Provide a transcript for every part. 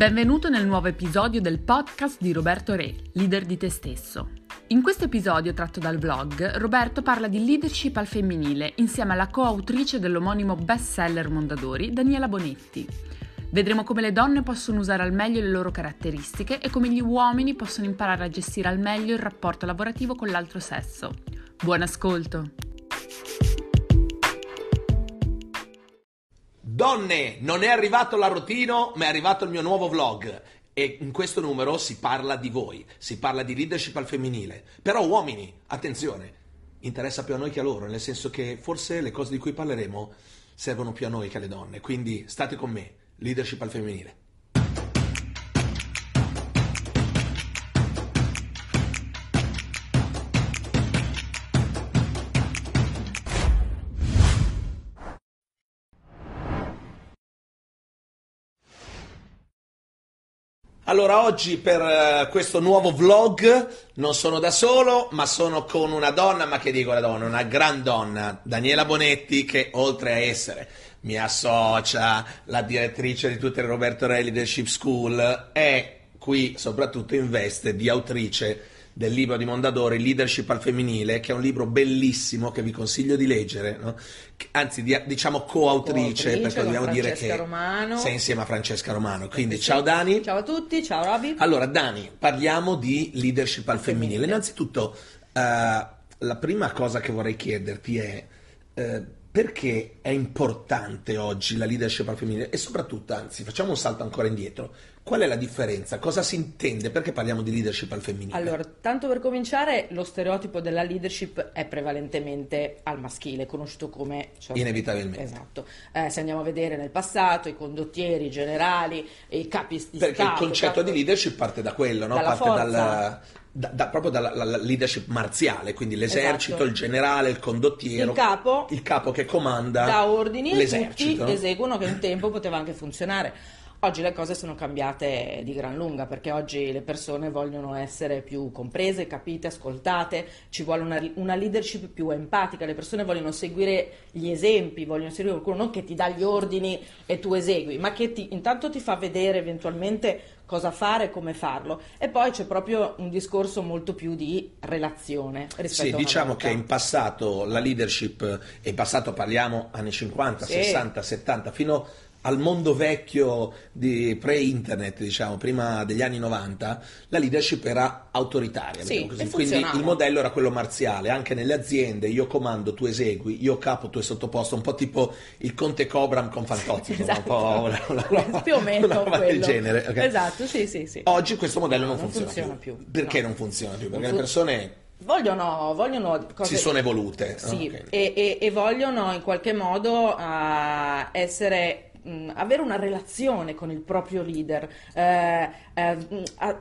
Benvenuto nel nuovo episodio del podcast di Roberto Re, leader di te stesso. In questo episodio tratto dal vlog, Roberto parla di leadership al femminile insieme alla coautrice dell'omonimo bestseller Mondadori, Daniela Bonetti. Vedremo come le donne possono usare al meglio le loro caratteristiche e come gli uomini possono imparare a gestire al meglio il rapporto lavorativo con l'altro sesso. Buon ascolto! Donne, non è arrivato l'arrotino, ma è arrivato il mio nuovo vlog. E in questo numero si parla di voi, si parla di leadership al femminile. Però uomini, attenzione, interessa più a noi che a loro, nel senso che forse le cose di cui parleremo servono più a noi che alle donne. Quindi state con me, leadership al femminile. Allora, oggi per eh, questo nuovo vlog non sono da solo, ma sono con una donna, ma che dico la donna, una gran donna, Daniela Bonetti, che oltre a essere mia socia, la direttrice di tutte le Roberto Re Leadership School, è qui soprattutto in veste di autrice del libro di Mondadori Leadership al femminile, che è un libro bellissimo che vi consiglio di leggere, no? anzi di, diciamo coautrice, perché dobbiamo dire che Romano. sei insieme a Francesca Romano. Quindi sì. ciao Dani. Ciao a tutti, ciao Roby. Allora Dani, parliamo di leadership al femminile. femminile. Innanzitutto, uh, la prima cosa che vorrei chiederti è... Uh, perché è importante oggi la leadership al femminile e soprattutto, anzi, facciamo un salto ancora indietro. Qual è la differenza? Cosa si intende? Perché parliamo di leadership al femminile? Allora, tanto per cominciare, lo stereotipo della leadership è prevalentemente al maschile, conosciuto come... Cioè, Inevitabilmente. Esatto. Eh, se andiamo a vedere nel passato, i condottieri, i generali, i capi di Perché stato, il concetto capo... di leadership parte da quello, no? Parte forza. dal da, da, proprio dalla leadership marziale, quindi l'esercito, esatto. il generale, il condottiero, il capo, il capo che comanda dà ordini l'esercito. e tutti eseguono che un tempo poteva anche funzionare. Oggi le cose sono cambiate di gran lunga perché oggi le persone vogliono essere più comprese, capite, ascoltate, ci vuole una, una, leadership più empatica, le persone vogliono seguire gli esempi, vogliono seguire qualcuno non che ti dà gli ordini e tu esegui, ma che ti, intanto ti fa vedere eventualmente cosa fare e come farlo. E poi c'è proprio un discorso molto più di relazione rispetto sì, a diciamo volta. che in passato la leadership, e in passato parliamo anni 50, Sì. 60, 70, fino al mondo vecchio di pre-internet, diciamo, prima degli anni 90, la leadership era autoritaria. Sì, diciamo così. Quindi il modello era quello marziale, anche nelle aziende io comando, tu esegui, io capo, tu è sottoposto, un po' tipo il conte Cobram con Fantozzi, insomma, Esatto. un po' una, una roba- più o meno una roba del genere. ok? Esatto, sì, sì, sì. Oggi questo modello non, Non funziona, funziona più. più, Perché no. non funziona più? Perché Non le persone Vogliono, vogliono cose... si sono evolute. Sì, Ok. e, e- e vogliono in qualche modo ah, essere mh, avere una relazione con il proprio leader, Eh, eh,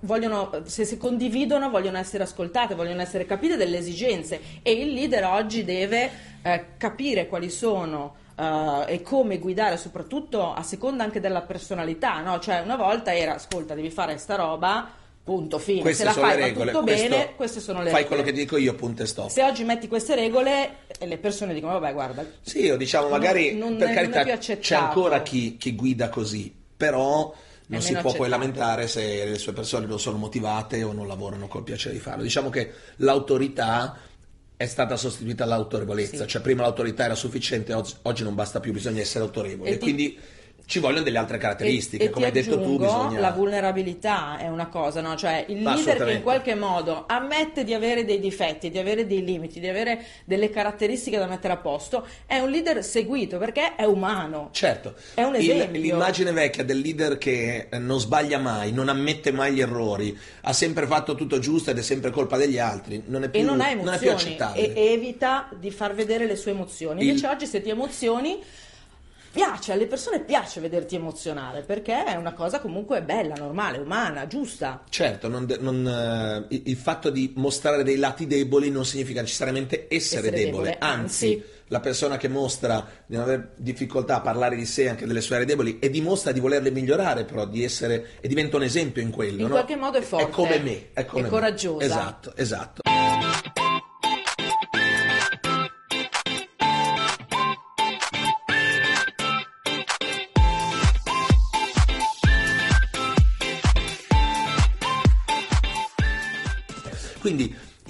vogliono, se si condividono vogliono essere ascoltate, vogliono essere capite delle esigenze e il leader oggi deve eh, capire quali sono eh, e come guidare, soprattutto a seconda anche della personalità, no? Cioè una volta era, ascolta, devi fare sta roba, punto, fine, Queste se la sono fai regole. tutto Questo- bene, queste sono le Fai regole. quello che dico io, punto e stop. Se oggi metti queste regole, eh, le persone dicono: Vabbè, guarda, Sì, o diciamo Non- magari non per è- carità non c'è ancora chi, chi guida così, però non si può poi accettato. lamentare se le sue persone non sono motivate o non lavorano col piacere di farlo. Diciamo che l'autorità è stata sostituita dall'autorevolezza, Sì. cioè prima l'autorità era sufficiente, oggi, non basta più, bisogna essere autorevoli E e, ti- quindi ci vogliono delle altre caratteristiche, E- e come hai detto tu bisogna... La vulnerabilità è una cosa, no? Cioè il Ma leader che in qualche modo ammette di avere dei difetti, di avere dei limiti, di avere delle caratteristiche da mettere a posto, è un leader seguito perché è umano. Certo, È un Il- esempio. l'immagine vecchia del leader che non sbaglia mai, non ammette mai gli errori, ha sempre fatto tutto giusto ed è sempre colpa degli altri, non è più, E non ha non è più emozioni accettabile. e evita di far vedere le sue emozioni. Il- Invece oggi se ti emozioni piace, alle persone piace vederti emozionare perché è una cosa comunque bella, normale, umana, giusta. Certo, non de- non, eh, il, il fatto di mostrare dei lati deboli non significa necessariamente essere, Essere debole, debole, anzi, anzi. la persona che mostra di non avere difficoltà a parlare di sé, anche delle sue aree deboli, e dimostra di volerle migliorare, però di essere, e diventa un esempio in quello. In no? qualche modo è forte. È come me, è, come È me. coraggiosa. Esatto, esatto.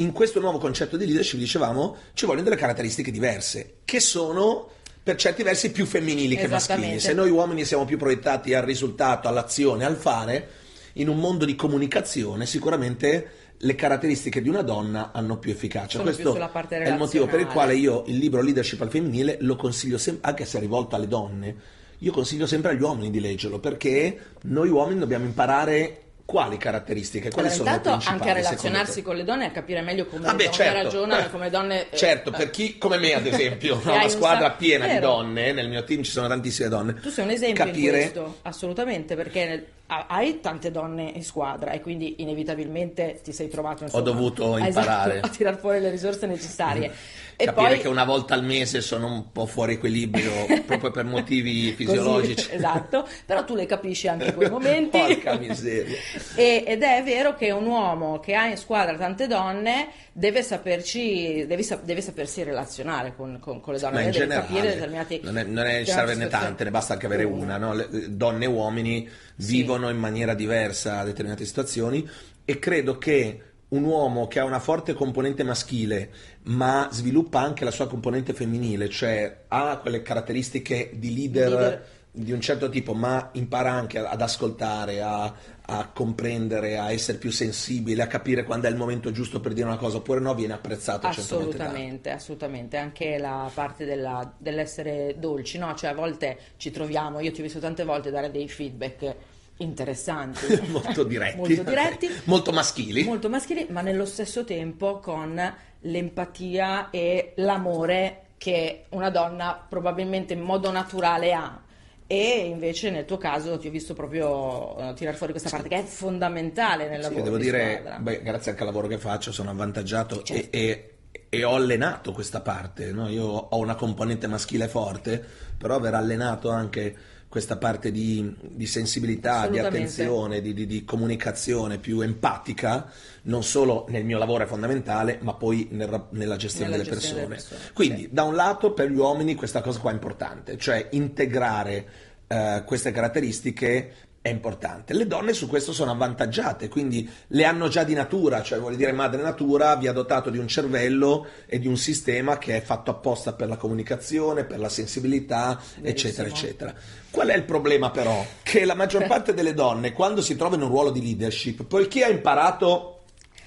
In questo nuovo concetto di leadership, dicevamo, ci vogliono delle caratteristiche diverse, che sono per certi versi più femminili che maschili. Se noi uomini siamo più proiettati al risultato, all'azione, al fare, in un mondo di comunicazione sicuramente le caratteristiche di una donna hanno più efficacia. Sono Questo più è il motivo per il quale io il libro Leadership al femminile lo consiglio sempre, anche se è rivolto alle donne, io consiglio sempre agli uomini di leggerlo perché noi uomini dobbiamo imparare quali caratteristiche? Quali allora, sono intanto anche a relazionarsi con le donne e a capire meglio come ah le beh, donne certo. ragionano, come donne... Eh, certo, per chi come me ad esempio, hai una un squadra sacco- piena di Vero. donne, nel mio team ci sono tantissime donne. Tu sei un esempio Capire in questo, assolutamente, perché hai tante donne in squadra e quindi inevitabilmente ti sei trovato insomma, dovuto a- imparare. esatto, a tirar fuori le risorse necessarie. E capire poi che una volta al mese sono un po' fuori equilibrio proprio per motivi così, fisiologici. esatto, però tu le capisci anche in quei momenti. Porca miseria. E- ed è vero che un uomo che ha in squadra tante donne deve saperci, deve, deve sapersi relazionare con, con- con le donne, Ma in deve generale, capire determinati non è, non è necessario averne situazioni. tante, ne basta anche avere una. no? Le- donne e uomini vivono in maniera diversa determinate situazioni e credo che un uomo che ha una forte componente maschile ma sviluppa anche la sua componente femminile, cioè ha quelle caratteristiche di leader, Leader. di un certo tipo, ma impara anche ad ascoltare, a, a comprendere, a essere più sensibile, a capire quando è il momento giusto per dire una cosa oppure no, viene apprezzato. Assolutamente, assolutamente, anche la parte della- dell'essere dolci, no? Cioè a volte ci troviamo, io ti ho visto tante volte dare dei feedback interessanti, molto diretti, molto, diretti, molto maschili. molto maschili, ma nello stesso tempo con l'empatia e l'amore che una donna probabilmente in modo naturale ha. E invece nel tuo caso ti ho visto proprio eh, tirar fuori questa parte che è fondamentale nel Sì, lavoro devo di dire, beh, grazie anche al lavoro che faccio, sono avvantaggiato Certo. e, e- e ho allenato questa parte. no? Io ho una componente maschile forte, però aver allenato anche questa parte di, di sensibilità, di attenzione, di, di- di comunicazione più empatica, non solo nel mio lavoro è fondamentale, ma poi nel nella gestione, Nella delle, gestione persone. delle persone, Quindi, sì. da un lato, per gli uomini questa cosa qua è importante, cioè integrare eh, queste caratteristiche è importante. Le donne su questo sono avvantaggiate, quindi le hanno già di natura, cioè vuol dire madre natura vi ha dotato di un cervello e di un sistema che è fatto apposta per la comunicazione, per la sensibilità, eccetera, Verissimo. eccetera. Qual è il problema però? Che la maggior parte delle donne, quando si trova in un ruolo di leadership, poiché ha imparato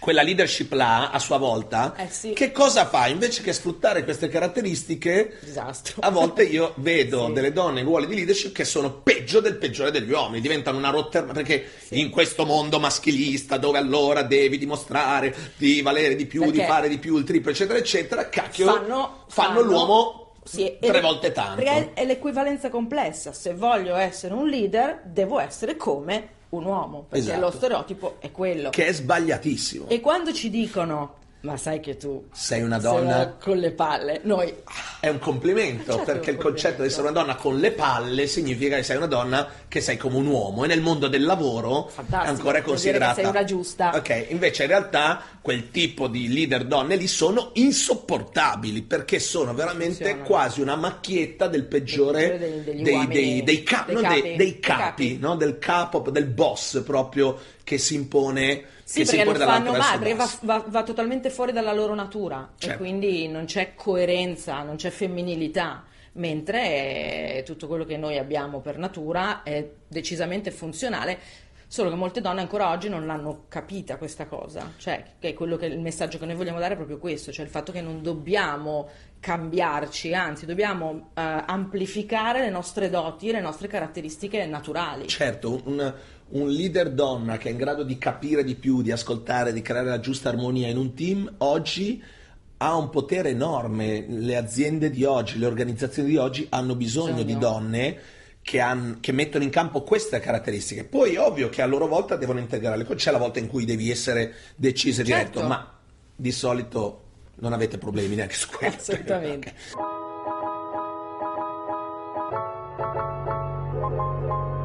quella leadership là a sua volta, Eh sì. che cosa fa? Invece che sfruttare queste caratteristiche, Disastro. a volte io vedo Sì. delle donne in ruoli di leadership che sono peggio del peggiore degli uomini, diventano una rotta perché in questo mondo maschilista dove allora devi dimostrare di valere di più, di Perché fare di più, il triplo, eccetera, eccetera, cacchio, fanno, fanno l'uomo sì, tre e- volte tanto. Perché è l'equivalenza complessa. Se voglio essere un leader, devo essere come un uomo, perché Esatto. lo stereotipo è quello. Che è sbagliatissimo. E quando ci dicono, ma sai che tu Sei una sei donna una con le palle, noi È un complimento, Certo perché un il concetto di essere una donna con le palle significa che sei una donna che sei come un uomo e nel mondo del lavoro Fantastico, ancora è considerata sei una giusta. Ok, invece in realtà quel tipo di leader donne lì sono insopportabili perché sono veramente Funzionano. quasi una macchietta del peggiore peggiore dei- dei, dei- dei capi. dei- capi. no? del capo, del boss proprio che si impone Sì, che si perché lo impone dall'alto fanno male, perché va, va- va totalmente fuori dalla loro natura e Certo. quindi non c'è coerenza, non c'è femminilità, mentre eh, tutto quello che noi abbiamo per natura è decisamente funzionale. Solo che molte donne ancora oggi non l'hanno capita questa cosa, cioè che che il messaggio che noi vogliamo dare è proprio questo, cioè il fatto che non dobbiamo cambiarci, anzi dobbiamo eh, amplificare le nostre doti, le nostre caratteristiche naturali. Certo, un, un leader donna che è in grado di capire di più, di ascoltare, di creare la giusta armonia in un team, oggi ha un potere enorme. Le aziende di oggi, le organizzazioni di oggi hanno bisogno Bisogno. di donne che, han- che mettono in campo queste caratteristiche. Poi è ovvio che a loro volta devono integrare le cose. C'è la volta in cui devi essere deciso e diretto, Certo. ma di solito non avete problemi neanche su questo. Assolutamente.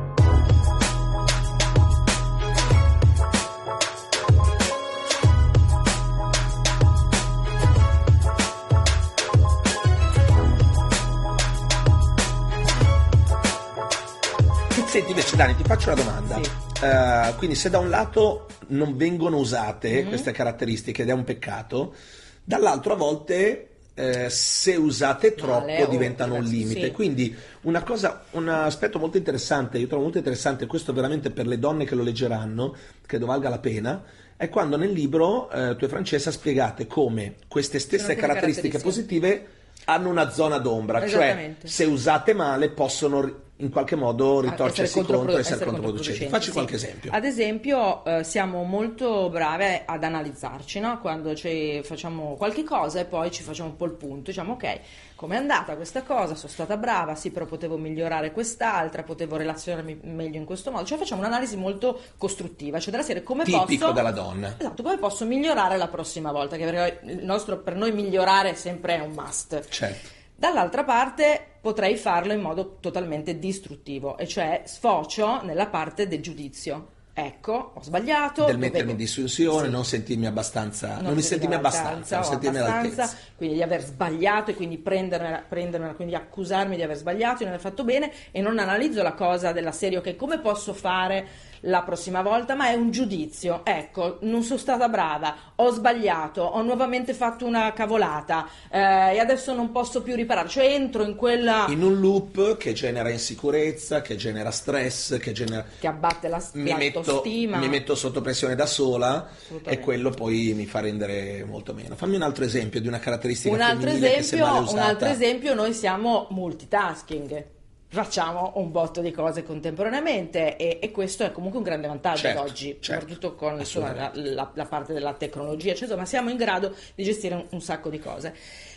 Dani, ti faccio una domanda. Sì. eh, quindi se da un lato non vengono usate Mhm. queste caratteristiche ed è un peccato, dall'altro a volte eh, se usate troppo Male diventano un limite. sì. Quindi una cosa, un aspetto molto interessante, io trovo molto interessante questo veramente per le donne che lo leggeranno, credo valga la pena, è quando nel libro eh, tu e Francesca spiegate come queste stesse caratteristiche caratteristiche. positive hanno una zona d'ombra, cioè se usate male possono in qualche modo ritorcersi essere contro e essere essere controproducenti. Facci sì. qualche esempio. Ad esempio, eh, siamo molto brave ad analizzarci, no? Quando ci facciamo qualche cosa e poi ci facciamo un po' il punto, diciamo ok, com'è andata questa cosa? Sono stata brava, sì, però potevo migliorare quest'altra, potevo relazionarmi meglio in questo modo. Cioè facciamo un'analisi molto costruttiva, cioè della serie come Tipico posso della donna. Esatto, come posso migliorare la prossima volta, che nostro, per noi migliorare è sempre un must. Certo. Dall'altra parte potrei farlo in modo totalmente distruttivo, e cioè sfocio nella parte del giudizio. Ecco, ho sbagliato. Del mettermi in discussione, Sì. non sentirmi abbastanza, non, Non mi mi sentirmi abbastanza, non sentirmi abbastanza, quindi di aver sbagliato e quindi prendermela, prendermela, quindi accusarmi di aver sbagliato, di non aver fatto bene e non analizzo la cosa della serie, ok, come posso fare la prossima volta, ma è un giudizio. Ecco, non sono stata brava, ho sbagliato, ho nuovamente fatto una cavolata eh, e adesso non posso più riparare, cioè entro in quella In un loop che genera insicurezza, che genera stress, che genera... che abbatte la, Mi metto, l'autostima. mi metto sotto pressione da sola e quello poi mi fa rendere molto meno. Fammi un altro esempio di una caratteristica Un altro, esempio, un altro esempio, noi siamo multitasking. Facciamo un botto di cose contemporaneamente e, e questo è comunque un grande vantaggio Certo, oggi, certo, soprattutto con la, la- la parte della tecnologia, cioè, insomma siamo in grado di gestire un, un sacco di cose.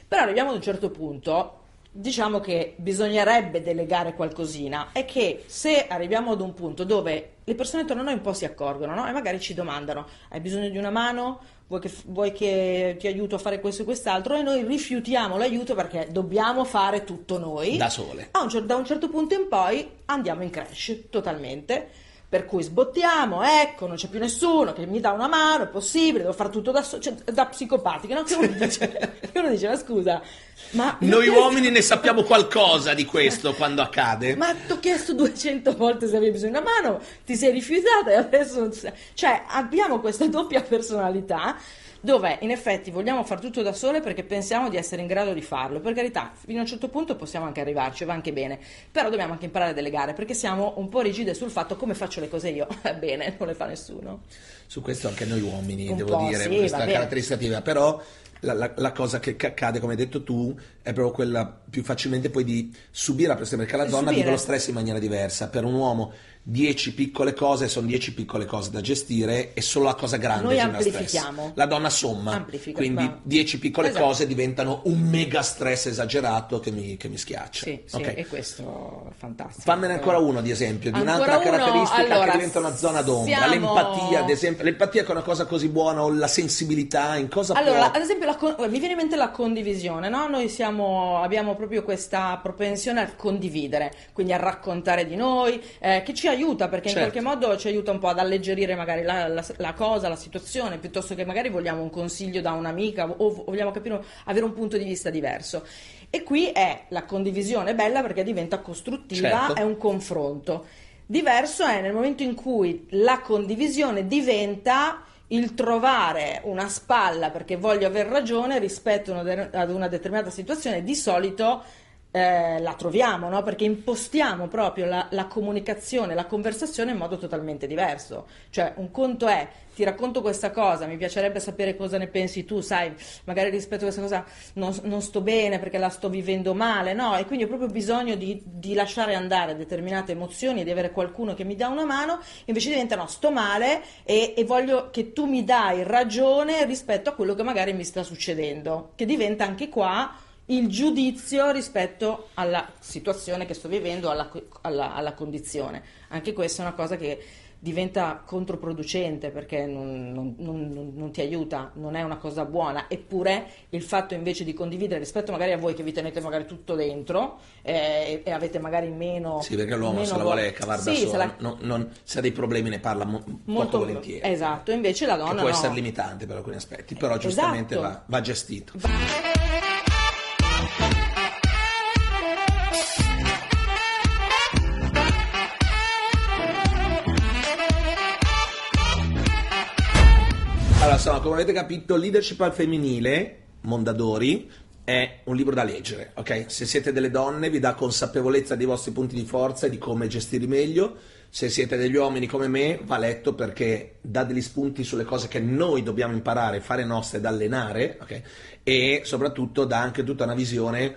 Però arriviamo ad un certo punto, diciamo che bisognerebbe delegare qualcosina, è che se arriviamo ad un punto dove le persone attorno a noi un po' si accorgono no? e magari ci domandano, hai bisogno di una mano? Vuoi che, vuoi che ti aiuto a fare questo e quest'altro? E noi rifiutiamo l'aiuto perché dobbiamo fare tutto noi. Da sole. A un cer- da un certo punto in poi andiamo in crash totalmente. Per cui sbottiamo, ecco, non c'è più nessuno che mi dà una mano, è possibile, devo fare tutto da solo, cioè, da psicopatico, no? Che uno dice, che uno dice, ma scusa, ma... Noi uomini ne sappiamo qualcosa di questo quando accade. Ma ti ho chiesto 200 volte se avevi bisogno di una mano, ti sei rifiutata e adesso... Cioè, abbiamo questa doppia personalità dove in effetti vogliamo fare tutto da sole perché pensiamo di essere in grado di farlo. Per carità, fino a un certo punto possiamo anche arrivarci, va anche bene, però dobbiamo anche imparare a delegare perché siamo un po' rigide sul fatto come faccio le cose io. Bene, non le fa nessuno. Su questo anche noi uomini, Un devo dire, sì, questa caratteristica però la, la- la cosa che ca- accade, come hai detto tu, è proprio quella più facilmente poi di subire la pressione, perché la donna Subire. vive lo stress in maniera diversa. Per un uomo 10 piccole cose sono 10 piccole cose da gestire e solo la cosa grande Noi genera stress. La donna somma, Amplifica, quindi bravo. 10 piccole Esatto. cose diventano un mega stress esagerato che mi, che mi schiaccia. Sì, sì, e questo è fantastico. Fammene ancora uno di esempio, di Ancora un'altra uno? caratteristica Allora, che diventa una zona d'ombra, siamo- l'empatia ad esempio, l'empatia che è una cosa così buona o la sensibilità, in cosa Allora, può... ad esempio, la mi viene in mente la condivisione, no? Noi siamo, abbiamo proprio questa propensione a condividere, quindi a raccontare di noi, eh, che ci aiuta perché Certo. in qualche modo ci aiuta un po' ad alleggerire magari la, la- la cosa, la situazione, piuttosto che magari vogliamo un consiglio da un'amica o vogliamo capire, avere un punto di vista diverso. E qui è la condivisione bella perché diventa costruttiva, Certo. è un confronto. Diverso è nel momento in cui la condivisione diventa il trovare una spalla perché voglio aver ragione rispetto ad una determinata situazione, di solito eh, la troviamo, no? perché impostiamo proprio la, la comunicazione, la conversazione in modo totalmente diverso. Cioè, un conto è ti racconto questa cosa, mi piacerebbe sapere cosa ne pensi tu, sai, magari rispetto a questa cosa non, non sto bene perché la sto vivendo male, no? E quindi ho proprio bisogno di, di lasciare andare determinate emozioni e di avere qualcuno che mi dà una mano, invece diventa no, sto male e, e voglio che tu mi dai ragione rispetto a quello che magari mi sta succedendo, che diventa anche qua il giudizio rispetto alla situazione che sto vivendo, alla, alla- alla condizione. Anche questa è una cosa che diventa controproducente perché non, non- non- non- ti aiuta, non è una cosa buona. Eppure il fatto invece di condividere rispetto magari a voi che vi tenete magari tutto dentro eh, e avete magari meno... Sì, perché l'uomo se la vuole cavare da Sì, se solo, la- non- non- se ha dei problemi ne parla mo- molto volentieri. Esatto, invece la Che donna può no. essere limitante per alcuni aspetti, però giustamente Esatto. va, va gestito. insomma, come avete capito, leadership al femminile, Mondadori, è un libro da leggere, ok? Se siete delle donne vi dà consapevolezza dei vostri punti di forza e di come gestirli meglio. Se siete degli uomini come me, va letto perché dà degli spunti sulle cose che noi dobbiamo imparare, fare nostre ed allenare, ok? E soprattutto dà anche tutta una visione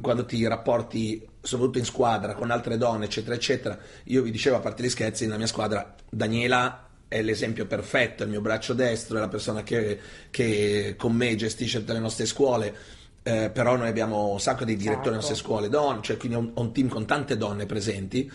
quando ti rapporti, soprattutto in squadra, con altre donne, eccetera, eccetera. Io vi dicevo, a parte gli scherzi, nella mia squadra, Daniela è l'esempio perfetto, è il mio braccio destro, è la persona che, che con me gestisce tutte le nostre scuole. Eh, però noi abbiamo un sacco di direttori nelle nostre scuole donne, cioè quindi ho un team con tante donne presenti.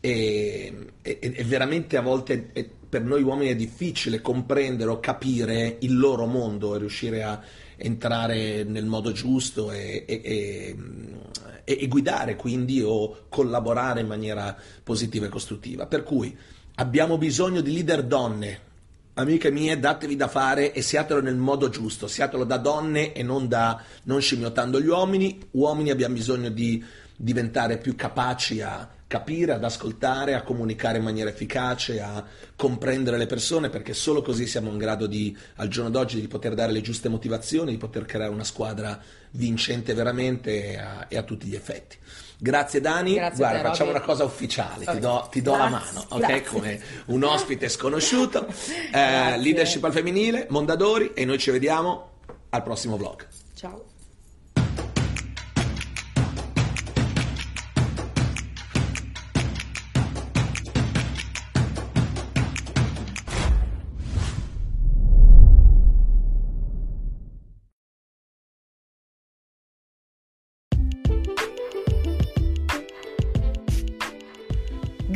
E, e, e veramente a volte è, per noi uomini è difficile comprendere o capire il loro mondo e riuscire a entrare nel modo giusto e, e guidare quindi o collaborare in maniera positiva e costruttiva. Per cui abbiamo bisogno di leader donne amiche mie, datevi da fare e siatelo nel modo giusto, siatelo da donne e non da non scimmiottando gli uomini. Uomini abbiamo bisogno di diventare più capaci a capire, ad ascoltare, a comunicare in maniera efficace, a comprendere le persone, perché solo così siamo in grado di, al giorno d'oggi, di poter dare le giuste motivazioni, di poter creare una squadra vincente veramente e a, e a tutti gli effetti. Grazie Dani, Grazie guarda te, facciamo Roby. una cosa ufficiale, ti do, ti do la mano, ok? Grazie. Come un ospite sconosciuto, Eh, leadership al femminile, Mondadori e noi ci vediamo al prossimo vlog. Ciao.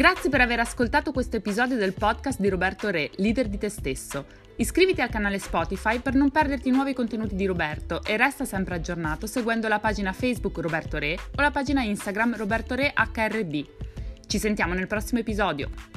Grazie per aver ascoltato questo episodio del podcast di Roberto Re, leader di te stesso. Iscriviti al canale Spotify per non perderti nuovi contenuti di Roberto e resta sempre aggiornato seguendo la pagina Facebook Roberto Re o la pagina Instagram Roberto Re HRB. Ci sentiamo nel prossimo episodio.